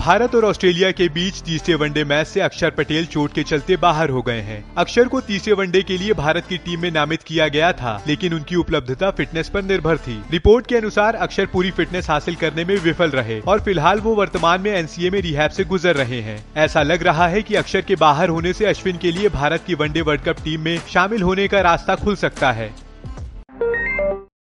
भारत और ऑस्ट्रेलिया के बीच तीसरे वनडे मैच से अक्षर पटेल चोट के चलते बाहर हो गए हैं। अक्षर को तीसरे वनडे के लिए भारत की टीम में नामित किया गया था, लेकिन उनकी उपलब्धता फिटनेस पर निर्भर थी। रिपोर्ट के अनुसार अक्षर पूरी फिटनेस हासिल करने में विफल रहे और फ़िलहाल वो वर्तमान में एनसीए में रिहैब से गुजर रहे हैं। ऐसा लग रहा है की अक्षर के बाहर होने ऐसी अश्विन के लिए भारत की वनडे वर्ल्ड कप टीम में शामिल होने का रास्ता खुल सकता है।